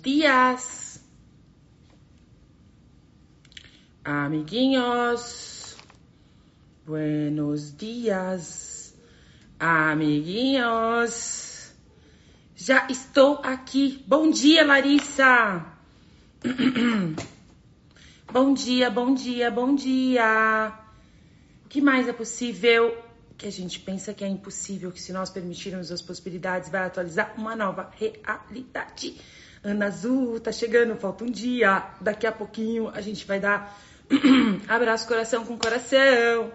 dias, amiguinhos. Buenos dias, amiguinhos. Já estou aqui. Bom dia, Larissa. bom dia, bom dia, bom dia. O que mais é possível? Que a gente pensa que é impossível, que se nós permitirmos as possibilidades, vai atualizar uma nova realidade. Ana Azul, tá chegando, falta um dia. Daqui a pouquinho a gente vai dar abraço coração com coração.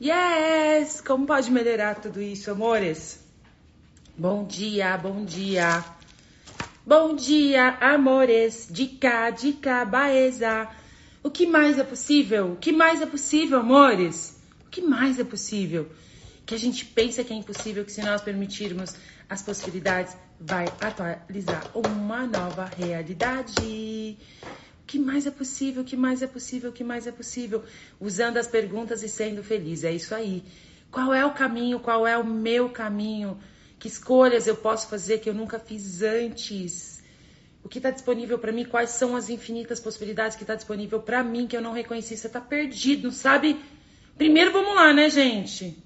Yes! Como pode melhorar tudo isso, amores? Bom dia, bom dia. Bom dia, amores. Dica, dica, baeza. O que mais é possível? O que mais é possível, amores? O que mais é possível? Que a gente pensa que é impossível, que se nós permitirmos as possibilidades, vai atualizar uma nova realidade. O que mais é possível? O que mais é possível? O que mais é possível? Usando as perguntas e sendo feliz. É isso aí. Qual é o caminho? Qual é o meu caminho? Que escolhas eu posso fazer que eu nunca fiz antes? O que está disponível para mim? Quais são as infinitas possibilidades que está disponível para mim que eu não reconheci? Você está perdido, não sabe? Primeiro vamos lá, né, gente?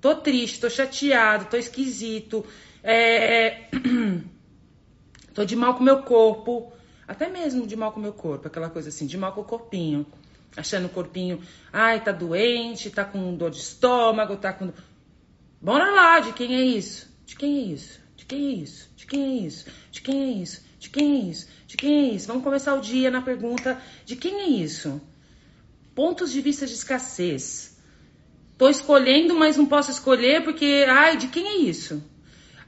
Tô triste, tô chateado, tô esquisito, é, é tô de mal com meu corpo, até mesmo de mal com meu corpo, aquela coisa assim, de mal com o corpinho. Achando o corpinho, ai, tá doente, tá com dor de estômago, tá com. Bora lá, de quem é isso? De quem é isso? De quem é isso? De quem é isso? De quem é isso? De quem é isso? De quem é isso? Vamos começar o dia na pergunta: de quem é isso? Pontos de vista de escassez. Tô escolhendo, mas não posso escolher porque, ai, de quem é isso?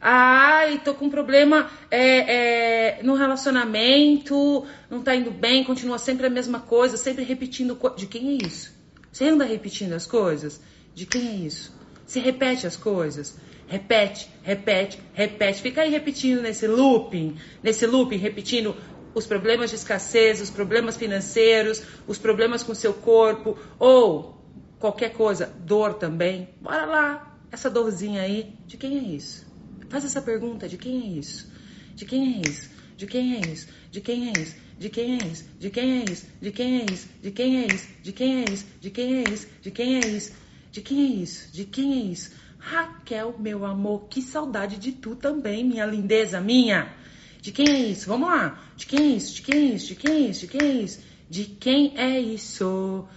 Ai, tô com problema é, é, no relacionamento, não tá indo bem, continua sempre a mesma coisa, sempre repetindo. De quem é isso? Você anda repetindo as coisas? De quem é isso? Você repete as coisas? Repete, repete, repete. Fica aí repetindo nesse looping, nesse looping, repetindo os problemas de escassez, os problemas financeiros, os problemas com seu corpo, ou qualquer coisa, dor também. Bora lá, essa dorzinha aí, de quem é isso? Faz essa pergunta: de quem é isso? De quem é isso? De quem é isso? De quem é isso? De quem é isso? De quem é isso? De quem é isso? De quem é isso? De quem é isso? De quem é isso? De quem é isso? De quem é isso? De quem é isso? Raquel, meu amor, que saudade de tu também, minha lindeza, minha. De quem é isso? Vamos lá. De quem é isso? De quem é isso? De quem é isso? De quem é isso? De quem é isso?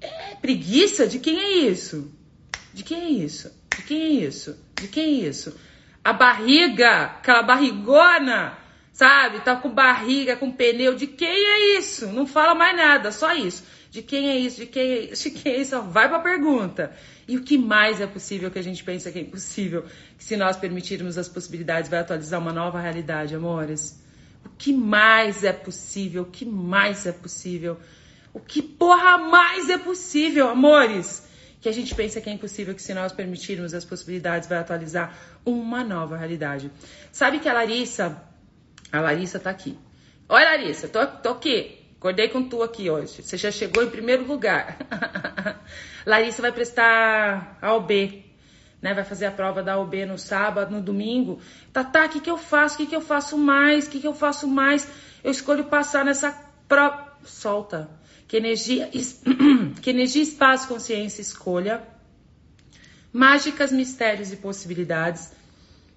É preguiça? De quem é isso? De quem é isso? De quem é isso? De quem é isso? A barriga, aquela barrigona, sabe? Tá com barriga, com pneu. De quem é isso? Não fala mais nada, só isso. De quem é isso? De quem é isso? De quem é isso? Vai pra pergunta. E o que mais é possível que a gente pensa que é impossível? Que se nós permitirmos as possibilidades, vai atualizar uma nova realidade, amores? O que mais é possível? O que mais é possível? O que porra mais é possível, amores? Que a gente pensa que é impossível, que se nós permitirmos as possibilidades, vai atualizar uma nova realidade. Sabe que a Larissa, a Larissa tá aqui. Oi, Larissa, tô, tô aqui. Acordei com tu aqui hoje. Você já chegou em primeiro lugar. Larissa vai prestar a OB, né? Vai fazer a prova da OB no sábado, no domingo. Tá, tá, o que, que eu faço? O que, que eu faço mais? O que, que eu faço mais? Eu escolho passar nessa prova. Solta que energia, que energia, espaço, consciência, escolha, mágicas, mistérios e possibilidades.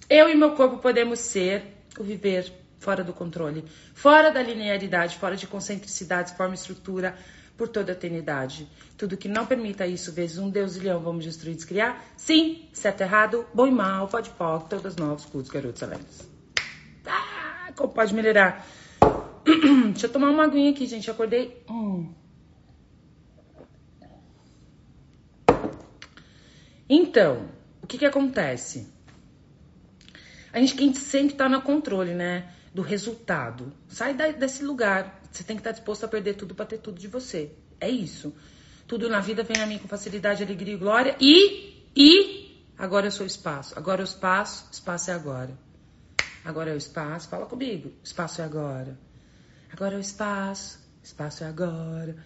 Eu e meu corpo podemos ser o viver fora do controle, fora da linearidade, fora de concentricidade, forma e estrutura por toda a eternidade. Tudo que não permita isso, vezes um Deus e leão, vamos destruir, descriar? Sim, certo, errado, bom e mal, pode pó, todas novas, cultos, garotos, alegres. Ah, como pode melhorar? Deixa eu tomar uma aguinha aqui, gente. acordei. Hum. Então, o que que acontece? A gente sempre tá no controle, né? Do resultado. Sai desse lugar. Você tem que estar tá disposto a perder tudo para ter tudo de você. É isso. Tudo na vida vem a mim com facilidade, alegria e glória. E, e, agora eu sou espaço. Agora é o espaço, espaço é agora. Agora é o espaço, fala comigo. Espaço é agora. Agora é o espaço, espaço é agora.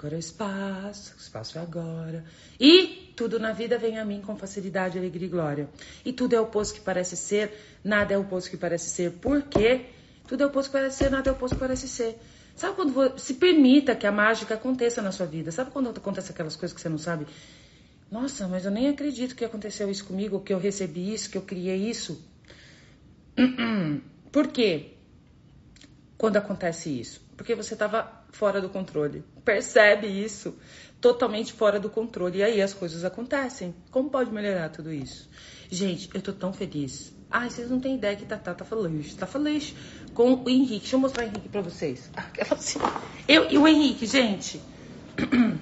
Agora é o espaço, espaço é agora. E tudo na vida vem a mim com facilidade, alegria e glória. E tudo é o oposto que parece ser, nada é o oposto que parece ser. Por quê? Tudo é oposto que parece ser, nada é oposto que parece ser. Sabe quando você se permita que a mágica aconteça na sua vida? Sabe quando acontece aquelas coisas que você não sabe? Nossa, mas eu nem acredito que aconteceu isso comigo, que eu recebi isso, que eu criei isso. Por quê? Quando acontece isso? Porque você estava fora do controle. Percebe isso? Totalmente fora do controle. E aí as coisas acontecem. Como pode melhorar tudo isso? Gente, eu tô tão feliz. Ai, vocês não têm ideia que Tatá tá feliz. Tá feliz com o Henrique. Deixa eu mostrar o Henrique pra vocês. Assim. Eu e o Henrique, gente.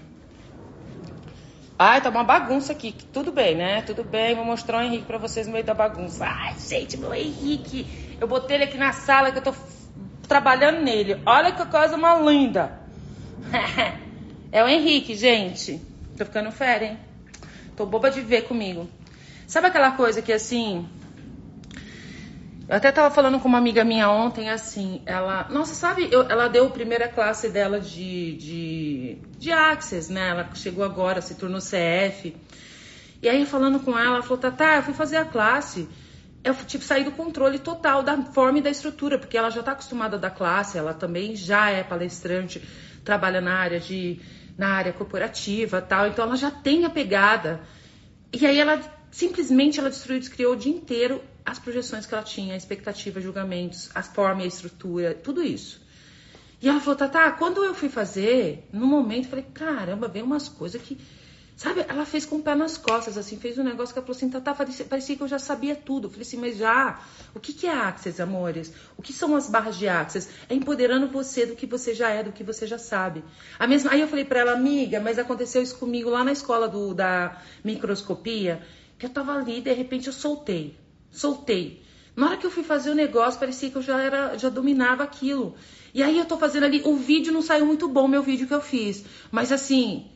Ai, tá uma bagunça aqui. Tudo bem, né? Tudo bem. Vou mostrar o Henrique pra vocês no meio da bagunça. Ai, gente, meu Henrique. Eu botei ele aqui na sala que eu tô trabalhando nele. Olha que coisa uma linda. é o Henrique, gente. Tô ficando fera, hein? Tô boba de ver comigo. Sabe aquela coisa que assim. Eu até tava falando com uma amiga minha ontem, assim, ela. Nossa, sabe, eu, ela deu a primeira classe dela de, de, de Access, né? Ela chegou agora, se tornou CF. E aí, falando com ela, ela falou: Tatá, eu fui fazer a classe eu tipo sair do controle total da forma e da estrutura, porque ela já está acostumada da classe, ela também já é palestrante, trabalha na área de na área corporativa, tal, então ela já tem a pegada. E aí ela simplesmente ela destruiu, descriou o dia inteiro as projeções que ela tinha, a expectativa, julgamentos, a forma e a estrutura, tudo isso. E ela falou, Tata, quando eu fui fazer, no momento, eu falei, caramba, vem umas coisas que Sabe, ela fez com o pé nas costas, assim, fez um negócio que ela falou assim, Tatá, parecia, parecia que eu já sabia tudo. Falei assim, mas já, o que, que é Access, amores? O que são as barras de Access? É empoderando você do que você já é, do que você já sabe. A mesma, aí eu falei para ela, amiga, mas aconteceu isso comigo lá na escola do, da microscopia, que eu tava ali, de repente eu soltei, soltei. Na hora que eu fui fazer o negócio, parecia que eu já era, já dominava aquilo. E aí eu tô fazendo ali, o vídeo não saiu muito bom, meu vídeo que eu fiz. Mas assim,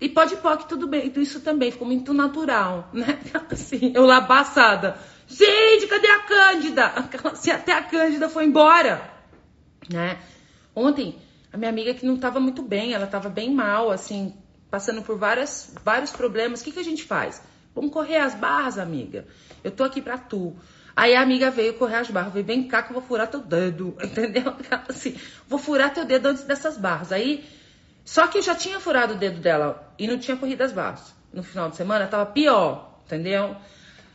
e pode POC, tudo bem. Então, isso também ficou muito natural, né? Assim, eu lá passada. Gente, cadê a Cândida? Assim, até a Cândida foi embora, né? Ontem, a minha amiga que não estava muito bem, ela estava bem mal, assim, passando por várias, vários problemas. O que, que a gente faz? Vamos correr as barras, amiga. Eu tô aqui pra tu. Aí a amiga veio correr as barras. Veio, vem cá que eu vou furar teu dedo. Entendeu? Assim, vou furar teu dedo antes dessas barras. Aí só que eu já tinha furado o dedo dela e não tinha corrido as barras. No final de semana tava pior, entendeu?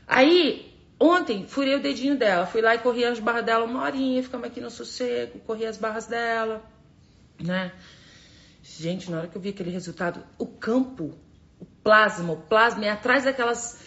Aí, ontem, furei o dedinho dela. Fui lá e corri as barras dela uma horinha, ficamos aqui no sossego, corri as barras dela, né? Gente, na hora que eu vi aquele resultado, o campo, o plasma, o plasma é atrás daquelas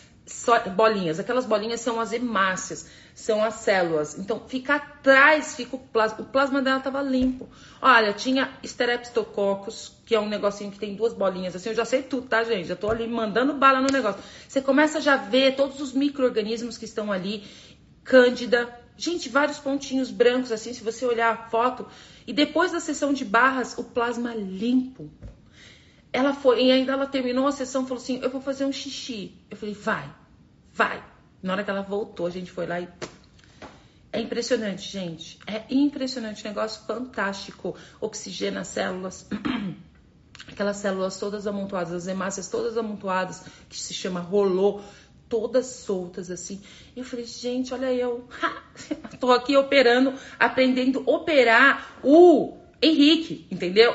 bolinhas. Aquelas bolinhas são as hemácias são as células. Então, fica atrás, fica o plasma. O plasma dela tava limpo. Olha, tinha Streptococcus, que é um negocinho que tem duas bolinhas assim. Eu já sei tudo, tá, gente? Já tô ali mandando bala no negócio. Você começa a já ver todos os micro-organismos que estão ali. Cândida. Gente, vários pontinhos brancos assim, se você olhar a foto. E depois da sessão de barras, o plasma limpo. Ela foi, e ainda ela terminou a sessão falou assim: Eu vou fazer um xixi. Eu falei: Vai, vai. Na hora que ela voltou, a gente foi lá e. É impressionante, gente. É impressionante. Negócio fantástico. Oxigena as células. Aquelas células todas amontoadas, as hemácias todas amontoadas, que se chama rolô, todas soltas assim. Eu falei, gente, olha eu. Tô aqui operando, aprendendo a operar o Henrique, entendeu?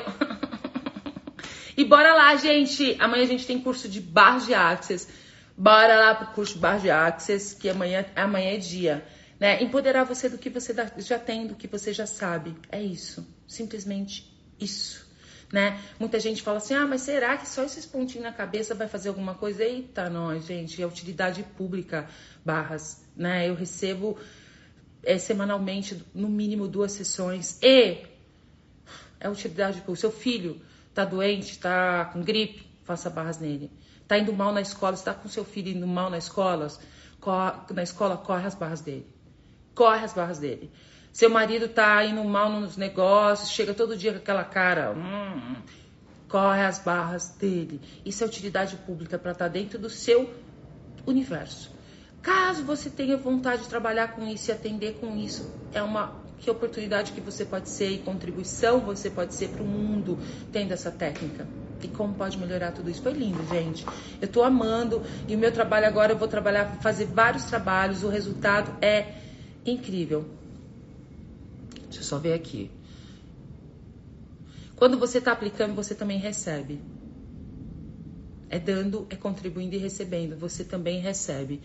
e bora lá, gente. Amanhã a gente tem curso de bar de access Bora lá pro curso Bar de Access, que amanhã, amanhã é dia. Né? Empoderar você do que você já tem, do que você já sabe. É isso. Simplesmente isso. Né? Muita gente fala assim: ah, mas será que só esses pontinhos na cabeça vai fazer alguma coisa? Eita, nós, gente, é utilidade pública, barras. Né? Eu recebo é, semanalmente, no mínimo, duas sessões. E é utilidade pública. Seu filho tá doente, tá com gripe, faça barras nele está indo mal na escola, está com seu filho indo mal na escola, na escola, corre as barras dele. Corre as barras dele. Seu marido está indo mal nos negócios, chega todo dia com aquela cara. Hum, corre as barras dele. Isso é utilidade pública para estar tá dentro do seu universo. Caso você tenha vontade de trabalhar com isso e atender com isso, é uma que oportunidade que você pode ser e contribuição você pode ser para o mundo tendo essa técnica e como pode melhorar tudo isso. Foi lindo, gente. Eu tô amando e o meu trabalho agora eu vou trabalhar, fazer vários trabalhos, o resultado é incrível. Eu só ver aqui. Quando você está aplicando, você também recebe. É dando, é contribuindo e recebendo. Você também recebe.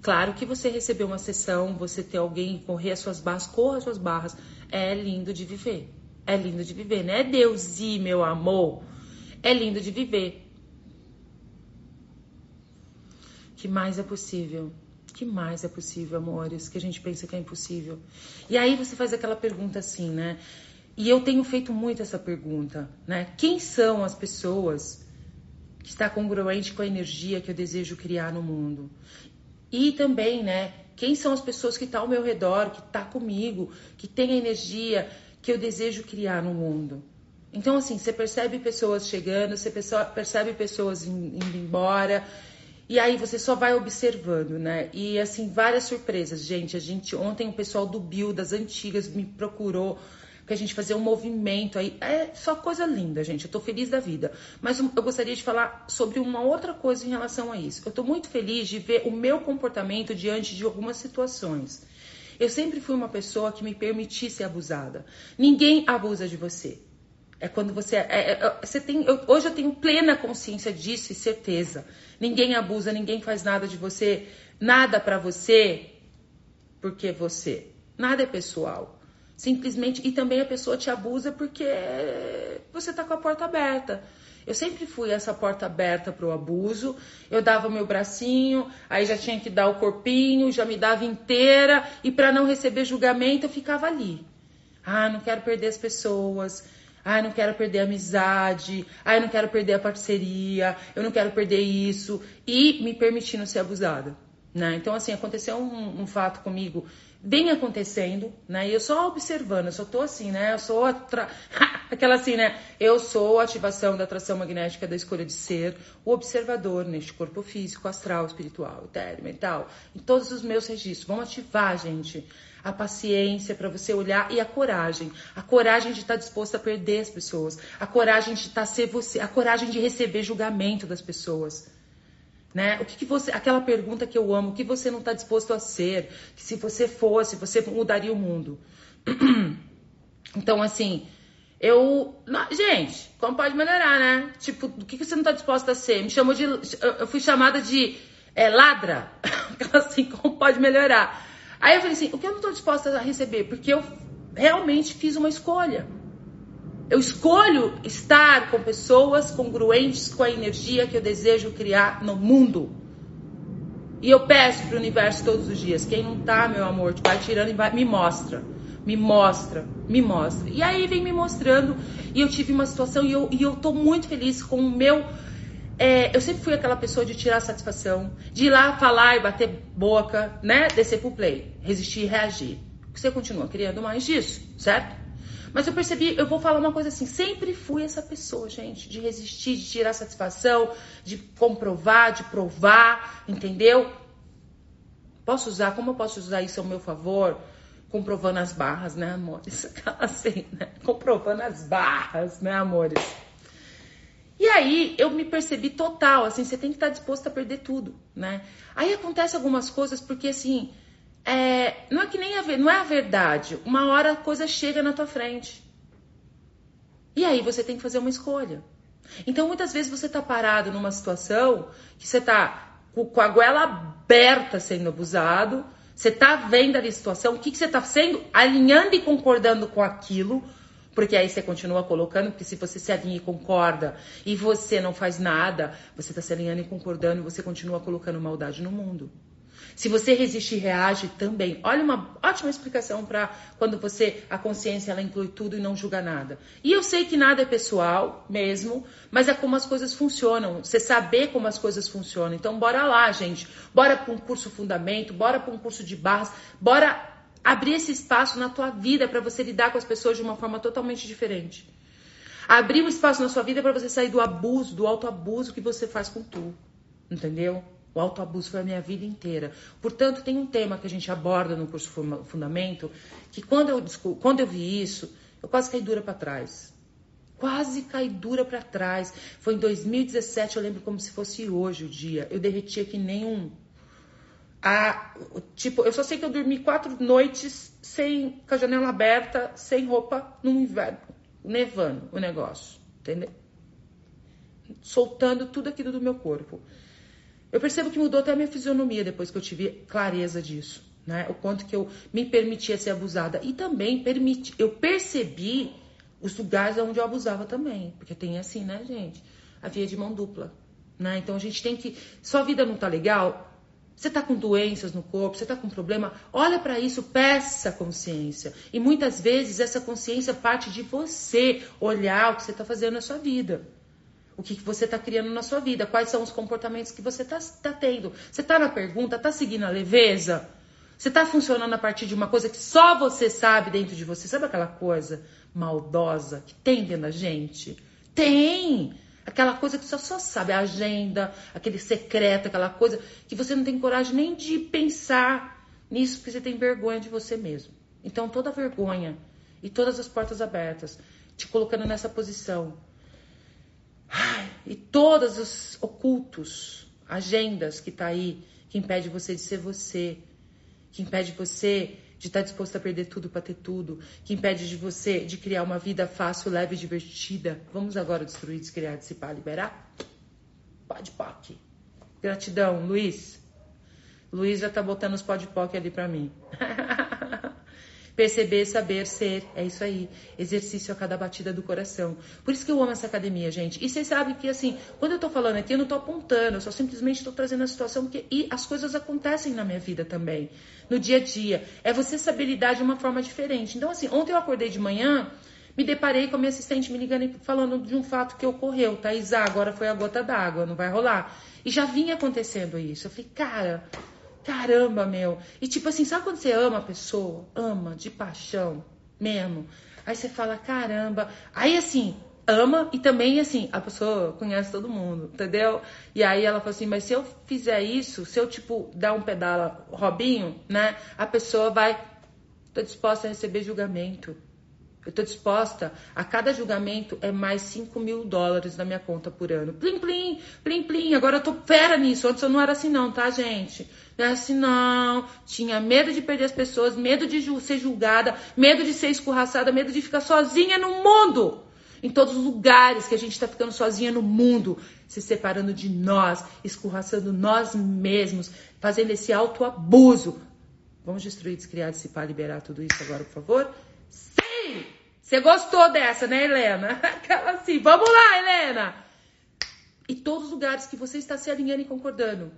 Claro que você recebeu uma sessão, você ter alguém correr as suas barras, corra as suas barras. É lindo de viver. É lindo de viver, né? Deus e meu amor. É lindo de viver. que mais é possível? Que mais é possível, amores? Que a gente pensa que é impossível. E aí você faz aquela pergunta assim, né? E eu tenho feito muito essa pergunta, né? Quem são as pessoas que está congruente com a energia que eu desejo criar no mundo? E também, né? Quem são as pessoas que estão tá ao meu redor, que está comigo, que tem a energia que eu desejo criar no mundo? Então, assim, você percebe pessoas chegando, você percebe pessoas indo embora, e aí você só vai observando, né? E assim, várias surpresas, gente. A gente ontem o pessoal do Bill das antigas me procurou que a gente fazer um movimento aí. É só coisa linda, gente. Eu tô feliz da vida. Mas eu gostaria de falar sobre uma outra coisa em relação a isso. Eu tô muito feliz de ver o meu comportamento diante de algumas situações. Eu sempre fui uma pessoa que me permitisse ser abusada. Ninguém abusa de você. É quando você. É, é, é, você tem, eu, hoje eu tenho plena consciência disso e certeza. Ninguém abusa, ninguém faz nada de você, nada para você, porque você. Nada é pessoal. Simplesmente. E também a pessoa te abusa porque você tá com a porta aberta. Eu sempre fui essa porta aberta para o abuso. Eu dava meu bracinho, aí já tinha que dar o corpinho, já me dava inteira e para não receber julgamento eu ficava ali. Ah, não quero perder as pessoas. Ai, não quero perder a amizade. Ai, não quero perder a parceria. Eu não quero perder isso. E me permitindo ser abusada. Né? Então, assim, aconteceu um, um fato comigo, bem acontecendo, né? E eu só observando, eu só tô assim, né? Eu sou aquela assim, né? Eu sou a ativação da atração magnética da escolha de ser o observador neste corpo físico, astral, espiritual, etéreo, mental, em todos os meus registros. Vamos ativar, gente a paciência para você olhar e a coragem. A coragem de estar tá disposto a perder as pessoas. A coragem de estar tá ser você. A coragem de receber julgamento das pessoas. Né? O que, que você, aquela pergunta que eu amo, o que você não está disposto a ser? Que se você fosse, você mudaria o mundo. Então, assim, eu. Não, gente, como pode melhorar, né? Tipo, o que, que você não está disposto a ser? Me chamou de. Eu fui chamada de é, ladra. assim, como pode melhorar? Aí eu falei assim: o que eu não estou disposta a receber? Porque eu realmente fiz uma escolha. Eu escolho estar com pessoas congruentes com a energia que eu desejo criar no mundo. E eu peço para o universo todos os dias: quem não tá, meu amor, vai tirando e vai, me mostra. Me mostra, me mostra. E aí vem me mostrando. E eu tive uma situação e eu, e eu tô muito feliz com o meu é, eu sempre fui aquela pessoa de tirar satisfação, de ir lá falar e bater boca, né? Descer pro play, resistir e reagir. Você continua criando mais disso, certo? Mas eu percebi, eu vou falar uma coisa assim, sempre fui essa pessoa, gente, de resistir, de tirar satisfação, de comprovar, de provar, entendeu? Posso usar, como eu posso usar isso ao meu favor? Comprovando as barras, né, amores? Assim, né? Comprovando as barras, né, amores? E aí eu me percebi total, assim, você tem que estar disposto a perder tudo, né? Aí acontece algumas coisas porque assim, é, não é que nem a, não é a verdade. Uma hora a coisa chega na tua frente. E aí você tem que fazer uma escolha. Então muitas vezes você tá parado numa situação que você tá com a goela aberta sendo abusado, você tá vendo ali a situação, o que, que você tá sendo, alinhando e concordando com aquilo, porque aí você continua colocando, porque se você se alinha e concorda e você não faz nada, você está se alinhando e concordando e você continua colocando maldade no mundo. Se você resiste e reage também. Olha uma ótima explicação para quando você a consciência ela inclui tudo e não julga nada. E eu sei que nada é pessoal mesmo, mas é como as coisas funcionam. Você saber como as coisas funcionam. Então bora lá, gente. Bora para um curso fundamento, bora para um curso de barras, bora abrir esse espaço na tua vida para você lidar com as pessoas de uma forma totalmente diferente. Abrir um espaço na sua vida para você sair do abuso, do autoabuso que você faz com tu. Entendeu? O autoabuso foi a minha vida inteira. Portanto, tem um tema que a gente aborda no curso Fundamento, que quando eu, quando eu vi isso, eu quase caí dura para trás. Quase caí dura para trás. Foi em 2017, eu lembro como se fosse hoje o dia. Eu derretia que nem um A, tipo, eu só sei que eu dormi quatro noites sem com a janela aberta, sem roupa no inverno, nevando o negócio, entendeu? Soltando tudo aquilo do meu corpo. Eu percebo que mudou até a minha fisionomia depois que eu tive clareza disso, né? O quanto que eu me permitia ser abusada e também permiti, eu percebi os lugares onde eu abusava também, porque tem assim, né, gente? A via de mão dupla, né? Então a gente tem que, sua vida não tá legal, você está com doenças no corpo, você está com problema, olha para isso, peça consciência. E muitas vezes essa consciência parte de você olhar o que você está fazendo na sua vida o que, você está criando na sua vida, quais são os comportamentos que você está tá tendo. Você está na pergunta, está seguindo a leveza? Você está funcionando a partir de uma coisa que só você sabe dentro de você? Sabe aquela coisa maldosa que tem dentro da gente? Tem! Aquela coisa que você só sabe, a agenda, aquele secreto, aquela coisa que você não tem coragem nem de pensar nisso, porque você tem vergonha de você mesmo. Então, toda vergonha e todas as portas abertas, te colocando nessa posição Ai, e todos os ocultos, agendas que tá aí, que impede você de ser você, que impede você de estar tá disposto a perder tudo para ter tudo, que impede de você de criar uma vida fácil, leve e divertida. Vamos agora destruir, descriar, dissipar, liberar? Pode POC. Gratidão, Luiz. Luiz já tá botando os pode POC ali para mim. Perceber, saber, ser. É isso aí. Exercício a cada batida do coração. Por isso que eu amo essa academia, gente. E vocês sabem que, assim, quando eu tô falando aqui, eu não tô apontando, eu só simplesmente tô trazendo a situação que. E as coisas acontecem na minha vida também. No dia a dia. É você saber lidar de uma forma diferente. Então, assim, ontem eu acordei de manhã. Me deparei com a minha assistente me ligando e falando de um fato que ocorreu. Thaís, ah, agora foi a gota d'água, não vai rolar. E já vinha acontecendo isso. Eu falei, cara, Caramba, meu. E tipo assim, sabe quando você ama a pessoa? Ama de paixão mesmo. Aí você fala, caramba. Aí assim, ama e também assim, a pessoa conhece todo mundo, entendeu? E aí ela fala assim, mas se eu fizer isso, se eu tipo dar um pedala Robinho, né? A pessoa vai, tô disposta a receber julgamento. Eu tô disposta, a cada julgamento é mais 5 mil dólares na minha conta por ano. Plim, plim, plim, plim. Agora eu tô fera nisso. Antes eu não era assim, não, tá, gente? Não assim, não. Tinha medo de perder as pessoas, medo de ser julgada, medo de ser escorraçada, medo de ficar sozinha no mundo. Em todos os lugares que a gente tá ficando sozinha no mundo, se separando de nós, escorraçando nós mesmos, fazendo esse autoabuso. Vamos destruir, descriar, dissipar, liberar tudo isso agora, por favor? Você gostou dessa, né, Helena? Aquela assim, vamos lá, Helena! E todos os lugares que você está se alinhando e concordando,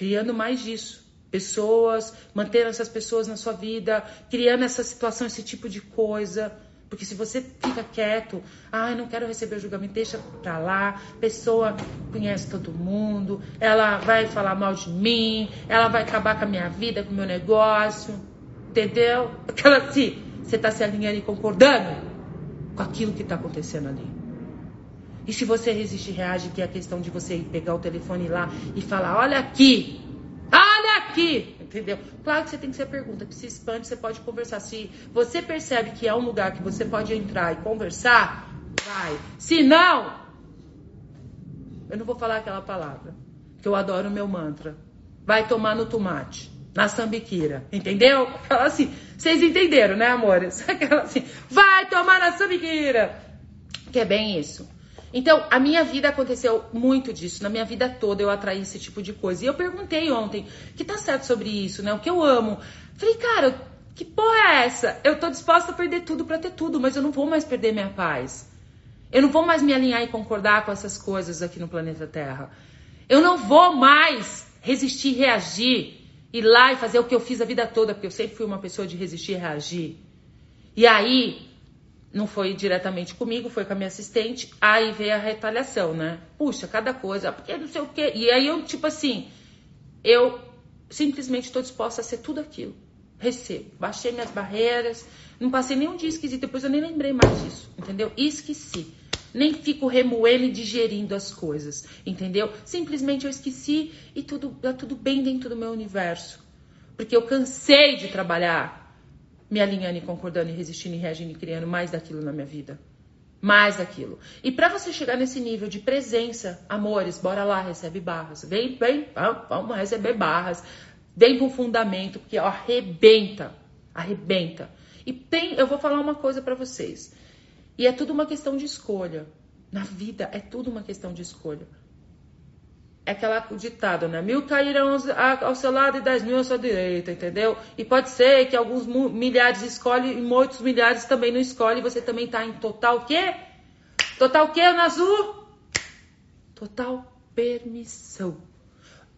criando mais disso. Pessoas, mantendo essas pessoas na sua vida, criando essa situação, esse tipo de coisa. Porque se você fica quieto, ai, ah, não quero receber o julgamento, deixa pra lá. Pessoa conhece todo mundo, ela vai falar mal de mim, ela vai acabar com a minha vida, com o meu negócio. Entendeu? Aquela assim, você está se alinhando e concordando com aquilo que está acontecendo ali. E se você resiste reage, que é a questão de você pegar o telefone lá e falar: olha aqui, olha aqui, entendeu? Claro que você tem que ser pergunta, que se expande, você pode conversar. Se você percebe que é um lugar que você pode entrar e conversar, vai. Se não, eu não vou falar aquela palavra, que eu adoro o meu mantra. Vai tomar no tomate na sambiquira, entendeu? Aquela assim, vocês entenderam, né, amores? Aquela assim, vai tomar na sambiquira, que é bem isso. Então, a minha vida aconteceu muito disso. Na minha vida toda eu atraí esse tipo de coisa. E eu perguntei ontem, que tá certo sobre isso, né? O que eu amo. Falei, cara, que porra é essa? Eu tô disposta a perder tudo para ter tudo, mas eu não vou mais perder minha paz. Eu não vou mais me alinhar e concordar com essas coisas aqui no planeta Terra. Eu não vou mais resistir e reagir ir lá e fazer o que eu fiz a vida toda, porque eu sempre fui uma pessoa de resistir e reagir. E aí, não foi diretamente comigo, foi com a minha assistente, aí veio a retaliação, né? Puxa, cada coisa, porque não sei o quê. E aí eu, tipo assim, eu simplesmente estou disposta a ser tudo aquilo. Recebo. Baixei minhas barreiras, não passei nenhum dia esquisito, depois eu nem lembrei mais disso, entendeu? E esqueci nem fico remoendo e digerindo as coisas, entendeu? Simplesmente eu esqueci e tudo tá tudo bem dentro do meu universo. Porque eu cansei de trabalhar me alinhando e concordando e resistindo e reagindo e criando mais daquilo na minha vida. Mais daquilo. E para você chegar nesse nível de presença, amores, bora lá, recebe barras. Vem, vem, vamos receber barras. Vem com fundamento, porque ó, arrebenta, arrebenta. E tem, eu vou falar uma coisa para vocês. E é tudo uma questão de escolha. Na vida é tudo uma questão de escolha. É aquela ditado, né? Mil cairão ao seu lado e dez mil à sua direita, entendeu? E pode ser que alguns milhares escolhem e muitos milhares também não escolhem. Você também tá em total quê? Total quê, Nazu? Total permissão.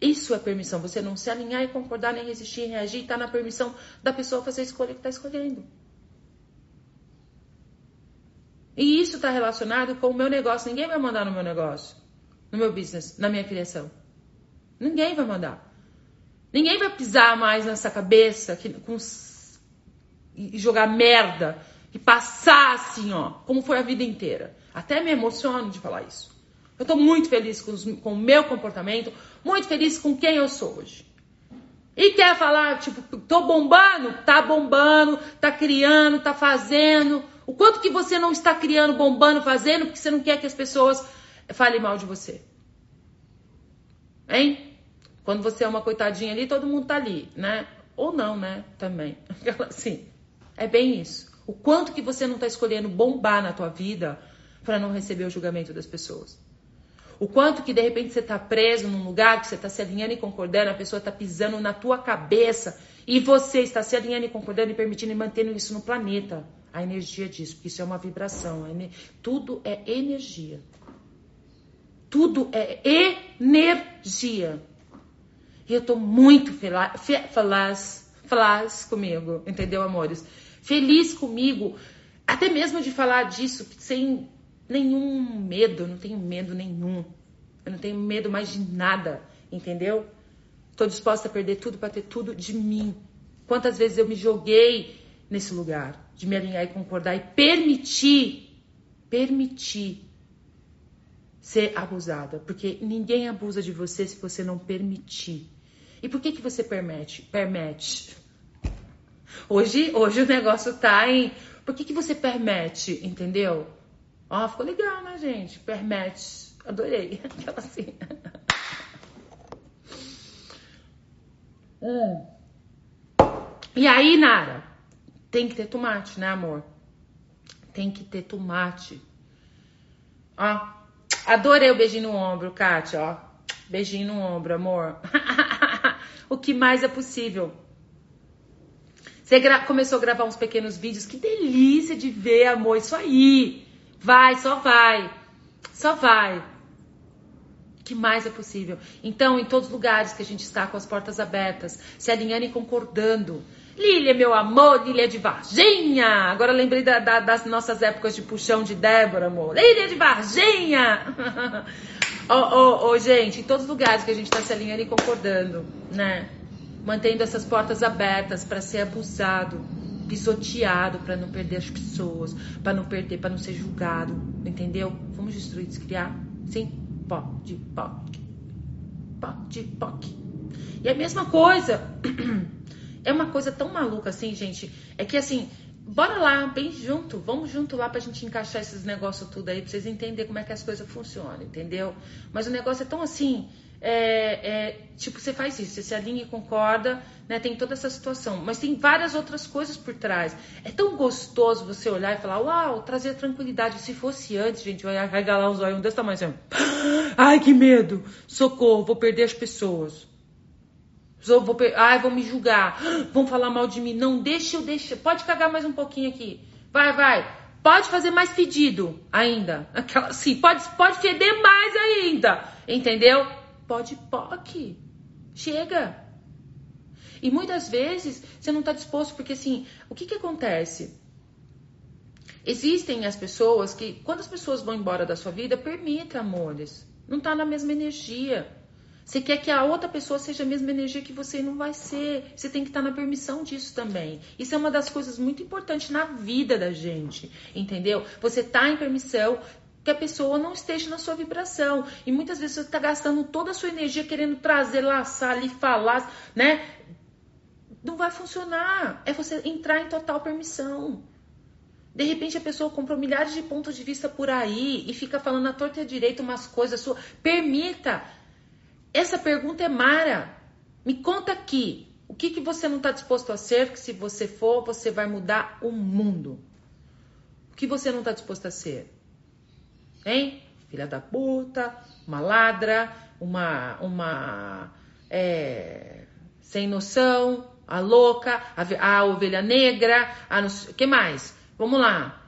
Isso é permissão. Você não se alinhar e concordar, nem resistir, reagir, tá na permissão da pessoa fazer a escolha que tá escolhendo. E isso está relacionado com o meu negócio. Ninguém vai mandar no meu negócio, no meu business, na minha criação. Ninguém vai mandar. Ninguém vai pisar mais nessa cabeça que, com, e jogar merda e passar assim, ó, como foi a vida inteira. Até me emociono de falar isso. Eu tô muito feliz com, os, com o meu comportamento, muito feliz com quem eu sou hoje. E quer falar, tipo, tô bombando? Tá bombando, tá criando, tá fazendo. O quanto que você não está criando, bombando, fazendo, porque você não quer que as pessoas falem mal de você. Hein? Quando você é uma coitadinha ali, todo mundo tá ali, né? Ou não, né? Também. Assim, é bem isso. O quanto que você não tá escolhendo bombar na tua vida para não receber o julgamento das pessoas. O quanto que de repente você tá preso num lugar que você tá se alinhando e concordando, a pessoa tá pisando na tua cabeça e você está se alinhando e concordando e permitindo e mantendo isso no planeta a energia disso, porque isso é uma vibração. Tudo é energia. Tudo é energia. E eu tô muito feliz, feliz comigo, entendeu, amores? Feliz comigo, até mesmo de falar disso sem nenhum medo, eu não tenho medo nenhum. Eu não tenho medo mais de nada, entendeu? Tô disposta a perder tudo para ter tudo de mim. Quantas vezes eu me joguei nesse lugar de me alinhar e concordar e permitir, permitir ser abusada, porque ninguém abusa de você se você não permitir. E por que que você permite? Permite. Hoje, hoje o negócio tá em por que que você permite, entendeu? Ó, oh, ficou legal, né, gente? Permite. Adorei. Aquela assim. hum. E aí, Nara, tem que ter tomate, né, amor? Tem que ter tomate. Ó, adorei o beijinho no ombro, Kátia, ó. Beijinho no ombro, amor. o que mais é possível. Você começou a gravar uns pequenos vídeos. Que delícia de ver, amor. Isso aí. Vai, só vai. Só vai. O que mais é possível? Então, em todos os lugares que a gente está com as portas abertas, se alinhando e concordando Lília, meu amor, Lília de Varginha. Agora lembrei da, da, das nossas épocas de puxão de Débora, amor. Lília de Varginha. Ô, oh, oh, oh, gente, em todos os lugares que a gente está se alinhando e concordando, né? Mantendo essas portas abertas para ser abusado, pisoteado, para não perder as pessoas, para não perder, para não ser julgado, entendeu? Vamos destruir, descriar? Sim? Pode, pode. Pode, pode. E a mesma coisa. É uma coisa tão maluca assim, gente. É que assim, bora lá, bem junto, vamos junto lá pra gente encaixar esses negócios tudo aí, pra vocês entenderem como é que as coisas funcionam, entendeu? Mas o negócio é tão assim, é, é, tipo, você faz isso, você se alinha e concorda, né? Tem toda essa situação, mas tem várias outras coisas por trás. É tão gostoso você olhar e falar, uau, trazer tranquilidade. Se fosse antes, gente, ia regalar os olhos desse tamanho assim, ai que medo, socorro, vou perder as pessoas. Vou, ai, vão me julgar, vão falar mal de mim. Não, deixa eu deixa. Pode cagar mais um pouquinho aqui. Vai, vai. Pode fazer mais pedido ainda. Aquela, sim, pode, pode feder mais ainda. Entendeu? Pode, pode. Chega. E muitas vezes você não está disposto, porque assim, o que, que acontece? Existem as pessoas que, quando as pessoas vão embora da sua vida, permita, amores. Não está na mesma energia. Você quer que a outra pessoa seja a mesma energia que você não vai ser. Você tem que estar na permissão disso também. Isso é uma das coisas muito importantes na vida da gente, entendeu? Você tá em permissão que a pessoa não esteja na sua vibração. E muitas vezes você está gastando toda a sua energia querendo trazer, laçar ali, falar, né? Não vai funcionar. É você entrar em total permissão. De repente a pessoa comprou milhares de pontos de vista por aí e fica falando à torta e à direita umas coisas suas. Permita essa pergunta é Mara. Me conta aqui. O que, que você não está disposto a ser, que se você for, você vai mudar o mundo? O que você não está disposto a ser? Hein? Filha da puta, uma ladra, uma. uma. É, sem noção, a louca, a, a ovelha negra, a. Que mais? Vamos lá.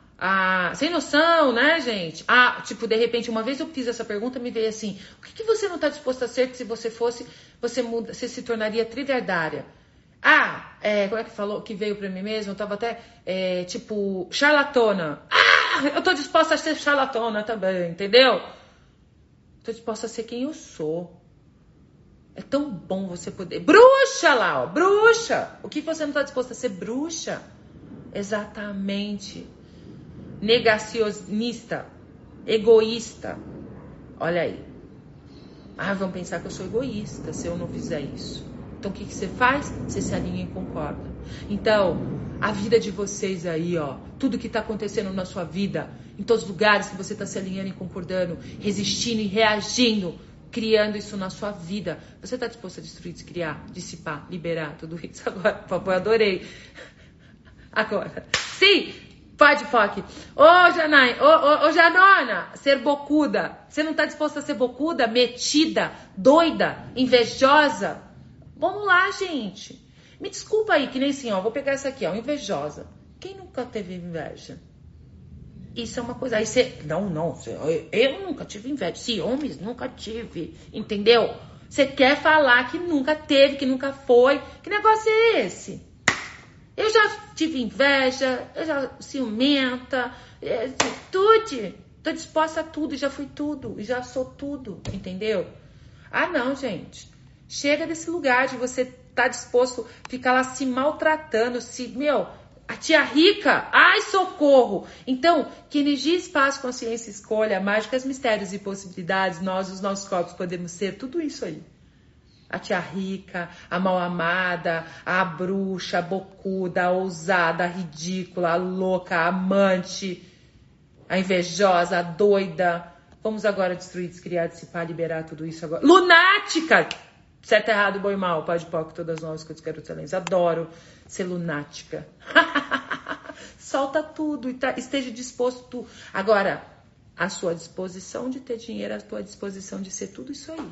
Sem noção, né, gente? Ah, tipo, de repente, uma vez eu fiz essa pergunta, me veio assim: o que, que você não está disposto a ser que se você fosse, você muda, você se tornaria trilhardária? Ah, é, como é que falou que veio para mim mesmo? Eu tava até, é, tipo, charlatona. Ah, eu tô disposta a ser charlatona também, entendeu? Tô disposta a ser quem eu sou. É tão bom você poder. Bruxa lá, ó, bruxa! O que você não tá disposta a ser bruxa? Exatamente negacionista, egoísta. Olha aí. Ah, vão pensar que eu sou egoísta se eu não fizer isso. Então o que, que você faz? Você se alinha e concorda. Então, a vida de vocês aí, ó, tudo que está acontecendo na sua vida, em todos os lugares que você está se alinhando e concordando, resistindo e reagindo, criando isso na sua vida. Você está disposto a destruir, descriar, dissipar, liberar tudo isso agora? Por favor, adorei. Agora. Sim, Pode, Foque. Ô, Janai, ô, ô, Janona, ser bocuda. Você não tá disposta a ser bocuda, metida, doida, invejosa? Vamos lá, gente. Me desculpa aí, que nem assim, ó, vou pegar essa aqui, ó, invejosa. Quem nunca teve inveja? Isso é uma coisa. Aí você. Não, não, eu nunca tive inveja. Ciúmes, nunca tive. Entendeu? Você quer falar que nunca teve, que nunca foi. Que negócio é esse? Eu já tive inveja, eu já ciumenta, é, tudo. Tô disposta a tudo, já fui tudo, já sou tudo, entendeu? Ah, não, gente. Chega desse lugar de você tá disposto a ficar lá se maltratando, se, meu, a tia rica, ai socorro! Então, que energia, espaço, consciência, escolha, mágicas, mistérios e possibilidades, nós, os nossos corpos, podemos ser tudo isso aí a tia rica, a mal amada, a bruxa, a bocuda, a ousada, a ridícula, a louca, a amante, a invejosa, a doida. Vamos agora destruir, descriar, dissipar, liberar tudo isso agora. Lunática! Certo, errado, boi mal, pai de pau, todas nós, que eu quero excelentes. Adoro ser lunática. Solta tudo e tá, esteja disposto. Agora, a sua disposição de ter dinheiro, a tua disposição de ser tudo isso aí.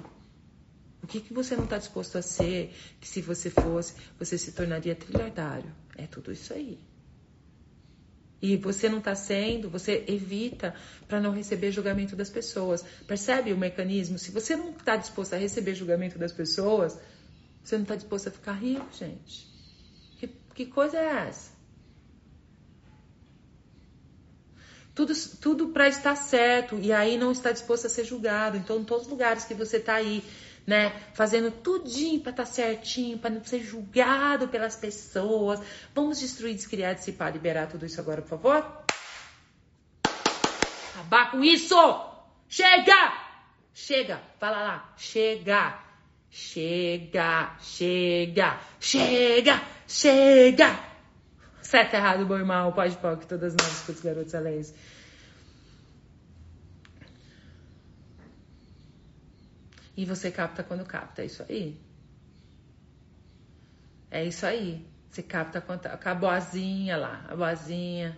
O que, que você não está disposto a ser, que se você fosse, você se tornaria trilhardário? É tudo isso aí. E você não está sendo, você evita para não receber julgamento das pessoas. Percebe o mecanismo? Se você não está disposto a receber julgamento das pessoas, você não está disposto a ficar rico, gente. Que, que coisa é essa? Tudo, tudo para estar certo e aí não está disposto a ser julgado. Então, em todos os lugares que você está aí, né? Fazendo tudinho para estar tá certinho, para não ser julgado pelas pessoas. Vamos destruir, descriar, dissipar, liberar tudo isso agora, por favor? Acabar com isso! Chega! Chega! Fala lá. Chega! Chega! Chega! Chega! Chega! Certo, errado, bom e mal, pode pode, todas nós, escutas, garotos, aléns. E você capta quando capta, é isso aí. É isso aí. Você capta com a boazinha lá, a boazinha.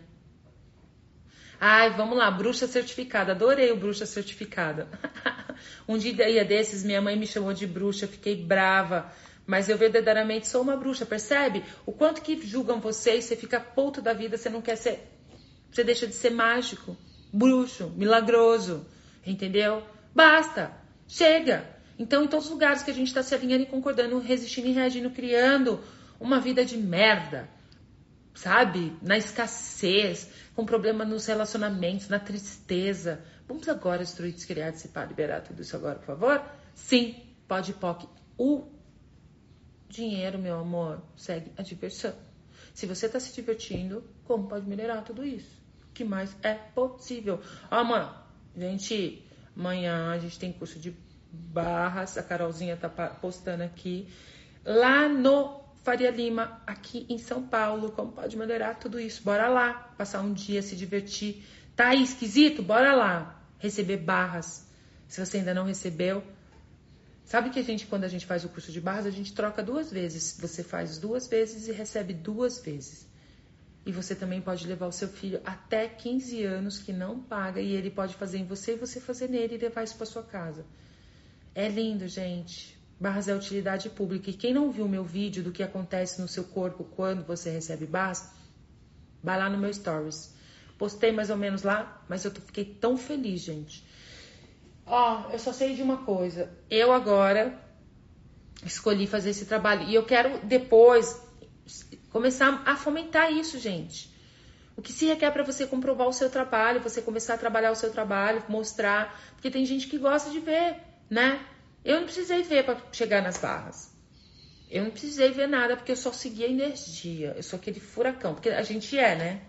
Ai, vamos lá, bruxa certificada. Adorei o bruxa certificada. um dia desses, minha mãe me chamou de bruxa, fiquei brava. Mas eu verdadeiramente sou uma bruxa, percebe? O quanto que julgam vocês, você fica puto da vida, você não quer ser. Você deixa de ser mágico, bruxo, milagroso. Entendeu? Basta! Chega! Então, em todos os lugares que a gente está se alinhando e concordando, resistindo e reagindo, criando uma vida de merda, sabe? Na escassez, com problema nos relacionamentos, na tristeza. Vamos agora destruir, descriar, dissipar, liberar tudo isso agora, por favor? Sim, pode POC. O dinheiro, meu amor, segue a diversão. Se você está se divertindo, como pode melhorar tudo isso? O que mais é possível? Ó, mano, gente, Amanhã a gente tem curso de barras, a Carolzinha tá postando aqui. Lá no Faria Lima, aqui em São Paulo, como pode melhorar tudo isso? Bora lá, passar um dia, se divertir. Tá aí esquisito? Bora lá, receber barras. Se você ainda não recebeu, Sabe que a gente, quando a gente faz o curso de barras, a gente troca duas vezes. Você faz duas vezes e recebe duas vezes. E você também pode levar o seu filho até 15 anos que não paga e ele pode fazer em você e você fazer nele e levar isso para sua casa. É lindo, gente. Barras é utilidade pública. E quem não viu meu vídeo do que acontece no seu corpo quando você recebe barras, vai lá no meu stories. Postei mais ou menos lá, mas eu fiquei tão feliz, gente. Ó, oh, eu só sei de uma coisa. Eu agora escolhi fazer esse trabalho. E eu quero depois Começar a fomentar isso, gente. O que se requer para você comprovar o seu trabalho, você começar a trabalhar o seu trabalho, mostrar, porque tem gente que gosta de ver, né? Eu não precisei ver para chegar nas barras. Eu não precisei ver nada porque eu só segui a energia. Eu sou aquele furacão, porque a gente é, né?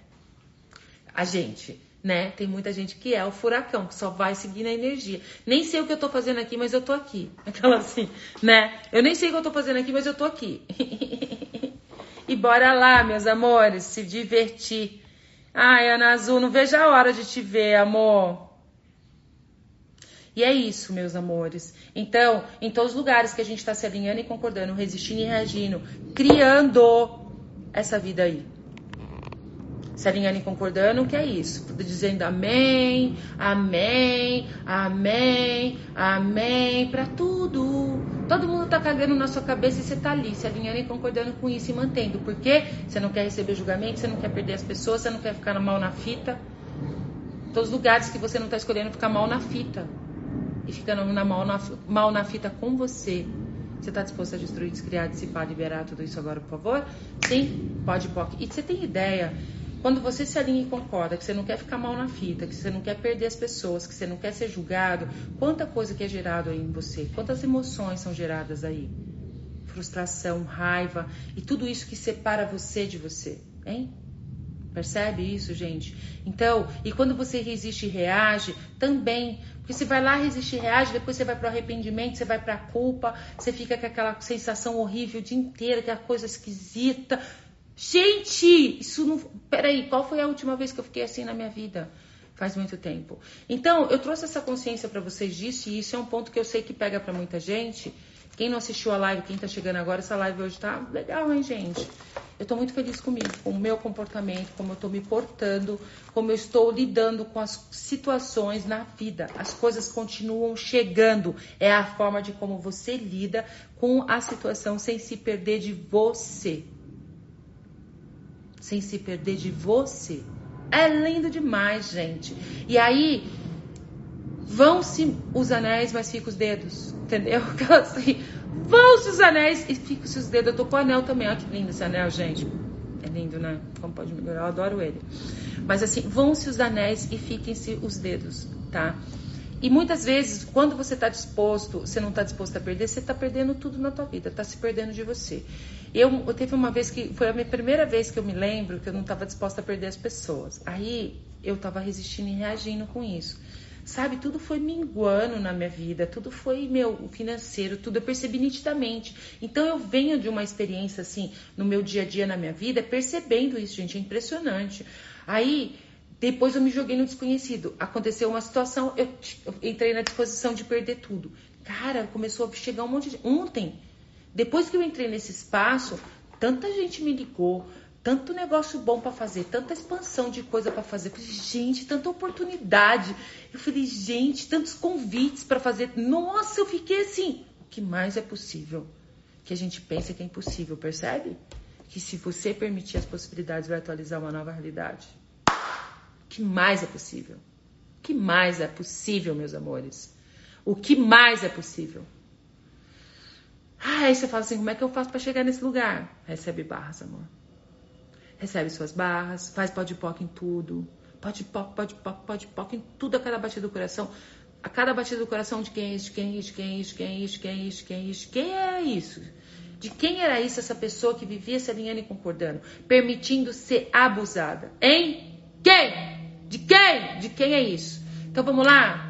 A gente, né? Tem muita gente que é o furacão, que só vai seguir na energia. Nem sei o que eu tô fazendo aqui, mas eu tô aqui. Aquela assim, né? Eu nem sei o que eu tô fazendo aqui, mas eu tô aqui. E bora lá, meus amores, se divertir. Ai, Ana Azul, não vejo a hora de te ver, amor. E é isso, meus amores. Então, em todos os lugares que a gente está se alinhando e concordando, resistindo e reagindo, criando essa vida aí se alinhando e concordando, que é isso? Dizendo amém, amém, amém, amém, para tudo. Todo mundo tá cagando na sua cabeça e você tá ali, se alinhando e concordando com isso e mantendo. Porque você não quer receber julgamento, você não quer perder as pessoas, você não quer ficar mal na fita. Todos os lugares que você não tá escolhendo ficar mal na fita. E ficando na mal, na, mal na fita com você. Você está disposto a destruir, descriar, dissipar, liberar tudo isso agora, por favor? Sim? Pode, pode. E você tem ideia quando você se alinha e concorda que você não quer ficar mal na fita, que você não quer perder as pessoas, que você não quer ser julgado, quanta coisa que é gerado aí em você, quantas emoções são geradas aí? Frustração, raiva e tudo isso que separa você de você, hein? Percebe isso, gente? Então, e quando você resiste e reage, também. Porque você vai lá, resiste e reage, depois você vai para o arrependimento, você vai para a culpa, você fica com aquela sensação horrível o dia inteiro, aquela coisa esquisita. Gente, isso não. Peraí, qual foi a última vez que eu fiquei assim na minha vida? Faz muito tempo. Então, eu trouxe essa consciência para vocês disso, e isso é um ponto que eu sei que pega para muita gente. Quem não assistiu a live, quem tá chegando agora, essa live hoje tá legal, hein, gente? Eu tô muito feliz comigo, com o meu comportamento, como eu tô me portando, como eu estou lidando com as situações na vida. As coisas continuam chegando. É a forma de como você lida com a situação sem se perder de você sem se perder de você. É lindo demais, gente. E aí vão-se os anéis, mas ficam os dedos. Entendeu? Assim, vão-se os anéis e ficam-se os dedos. Eu tô com o anel também. Olha que lindo esse anel, gente. É lindo, né? Como pode melhorar? Eu adoro ele. Mas assim, vão-se os anéis e fiquem-se os dedos, tá? E muitas vezes, quando você está disposto, você não está disposto a perder, você está perdendo tudo na tua vida, está se perdendo de você. Eu, eu teve uma vez que foi a minha primeira vez que eu me lembro que eu não estava disposta a perder as pessoas. Aí eu estava resistindo e reagindo com isso. Sabe, tudo foi minguando na minha vida, tudo foi meu financeiro, tudo eu percebi nitidamente. Então eu venho de uma experiência assim no meu dia a dia na minha vida, percebendo isso, gente, é impressionante. Aí depois eu me joguei no desconhecido. Aconteceu uma situação, eu, eu entrei na disposição de perder tudo. Cara, começou a chegar um monte de. Ontem, depois que eu entrei nesse espaço, tanta gente me ligou, tanto negócio bom para fazer, tanta expansão de coisa para fazer. Falei, gente, tanta oportunidade. Eu falei, gente, tantos convites para fazer. Nossa, eu fiquei assim. O que mais é possível? Que a gente pensa que é impossível, percebe? Que se você permitir as possibilidades, vai atualizar uma nova realidade que mais é possível? O que mais é possível, meus amores? O que mais é possível? Aí você fala assim: como é que eu faço para chegar nesse lugar? Recebe barras, amor. Recebe suas barras, faz pode poc em tudo. Pode poc, pode poc, pode poc em tudo a cada batida do coração. A cada batida do coração de quem é isso, quem é isso, quem é isso, quem é isso, quem é isso, quem é isso, quem era isso? De quem era isso essa pessoa que vivia se alinhando e concordando, permitindo ser abusada? Hein? Quem? De quem? De quem é isso? Então vamos lá?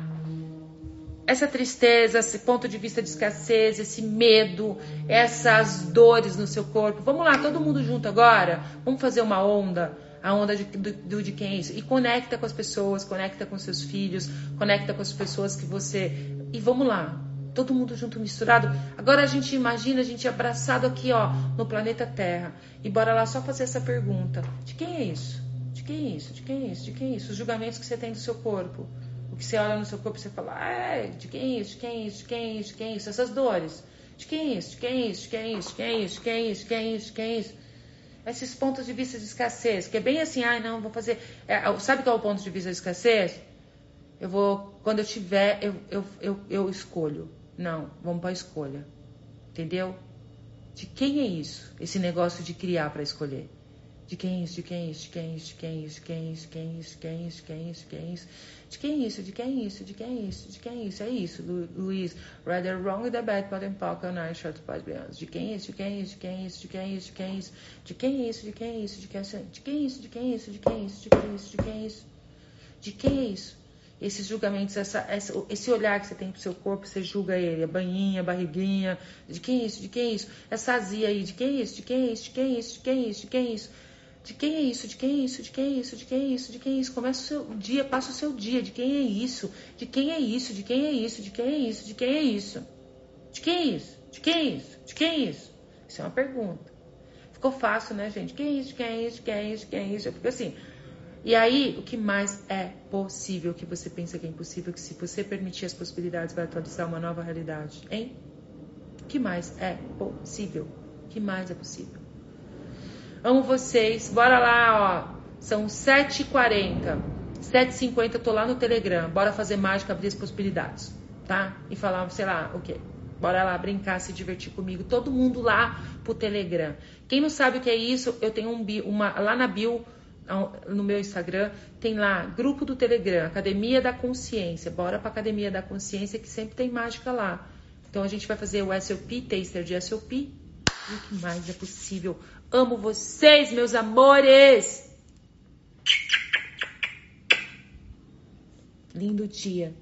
Essa tristeza, esse ponto de vista de escassez, esse medo, essas dores no seu corpo. Vamos lá, todo mundo junto agora? Vamos fazer uma onda a onda de, do, de quem é isso. E conecta com as pessoas, conecta com seus filhos, conecta com as pessoas que você. E vamos lá. Todo mundo junto, misturado. Agora a gente imagina a gente abraçado aqui, ó, no planeta Terra. E bora lá só fazer essa pergunta: de quem é isso? De quem é isso? De quem é isso? De quem é isso? Os julgamentos que você tem do seu corpo. O que você olha no seu corpo e você fala: ah, de quem é isso? De quem é isso? De quem é isso? De quem é isso? Essas dores. De quem é isso? De quem é isso? De quem é isso? De quem é isso? De quem é isso? De quem é isso? De quem é isso? Esses pontos de vista de escassez, que é bem assim, ai, não, vou fazer. É, sabe qual é o ponto de vista de escassez? Eu vou, quando eu tiver, eu, eu, eu, eu escolho. Não, vamos para a escolha. Entendeu? De quem é isso? Esse negócio de criar para escolher. De quem é isso? De quem é isso? De quem é isso? De quem é isso? De quem é isso? De quem é isso? De quem é isso? De quem é isso? De quem é isso? De quem é isso? De quem é isso? De quem é isso? De quem é isso? É isso, Luiz. Rather wrong the bad pot and pock on our short pot beyond. De quem é isso? De quem é isso? De quem é isso? De quem é isso? De quem é isso? De quem é isso? De quem é isso? De quem é isso? De quem é isso? De quem é isso? De quem é isso? De quem é isso? De quem é isso? De quem é isso? esses julgamentos, essa, essa, esse olhar que você tem pro seu corpo, você julga ele, a banhinha, a barriguinha, de quem é isso, de quem é isso, essa azia aí, de quem é isso, de quem é isso, de quem é isso, de quem é isso, de quem é isso, de quem é isso, de quem é isso, de quem é isso, de quem é isso, de quem é isso, começa o seu dia, passa o seu dia, de quem é isso, de quem é isso, de quem é isso, de quem é isso, de quem é isso, de quem é isso, de quem é isso, de quem é isso, isso é uma pergunta. Ficou fácil, né, gente? Quem é isso, quem é isso, quem é isso, quem é isso, eu fico assim, e aí, o que mais é possível que você pensa que é impossível, que se você permitir as possibilidades vai atualizar uma nova realidade, hein? O que mais é possível? O que mais é possível? Amo vocês. Bora lá, ó. São 7h40. 7h50 eu tô lá no Telegram. Bora fazer mágica, abrir as possibilidades, tá? E falar, sei lá, o quê? Bora lá brincar, se divertir comigo. Todo mundo lá pro Telegram. Quem não sabe o que é isso, eu tenho um uma lá na bio no meu Instagram, tem lá grupo do Telegram, Academia da Consciência. Bora para Academia da Consciência que sempre tem mágica lá. Então a gente vai fazer o SOP, taster de SOP. O que mais é possível? Amo vocês, meus amores! Lindo dia.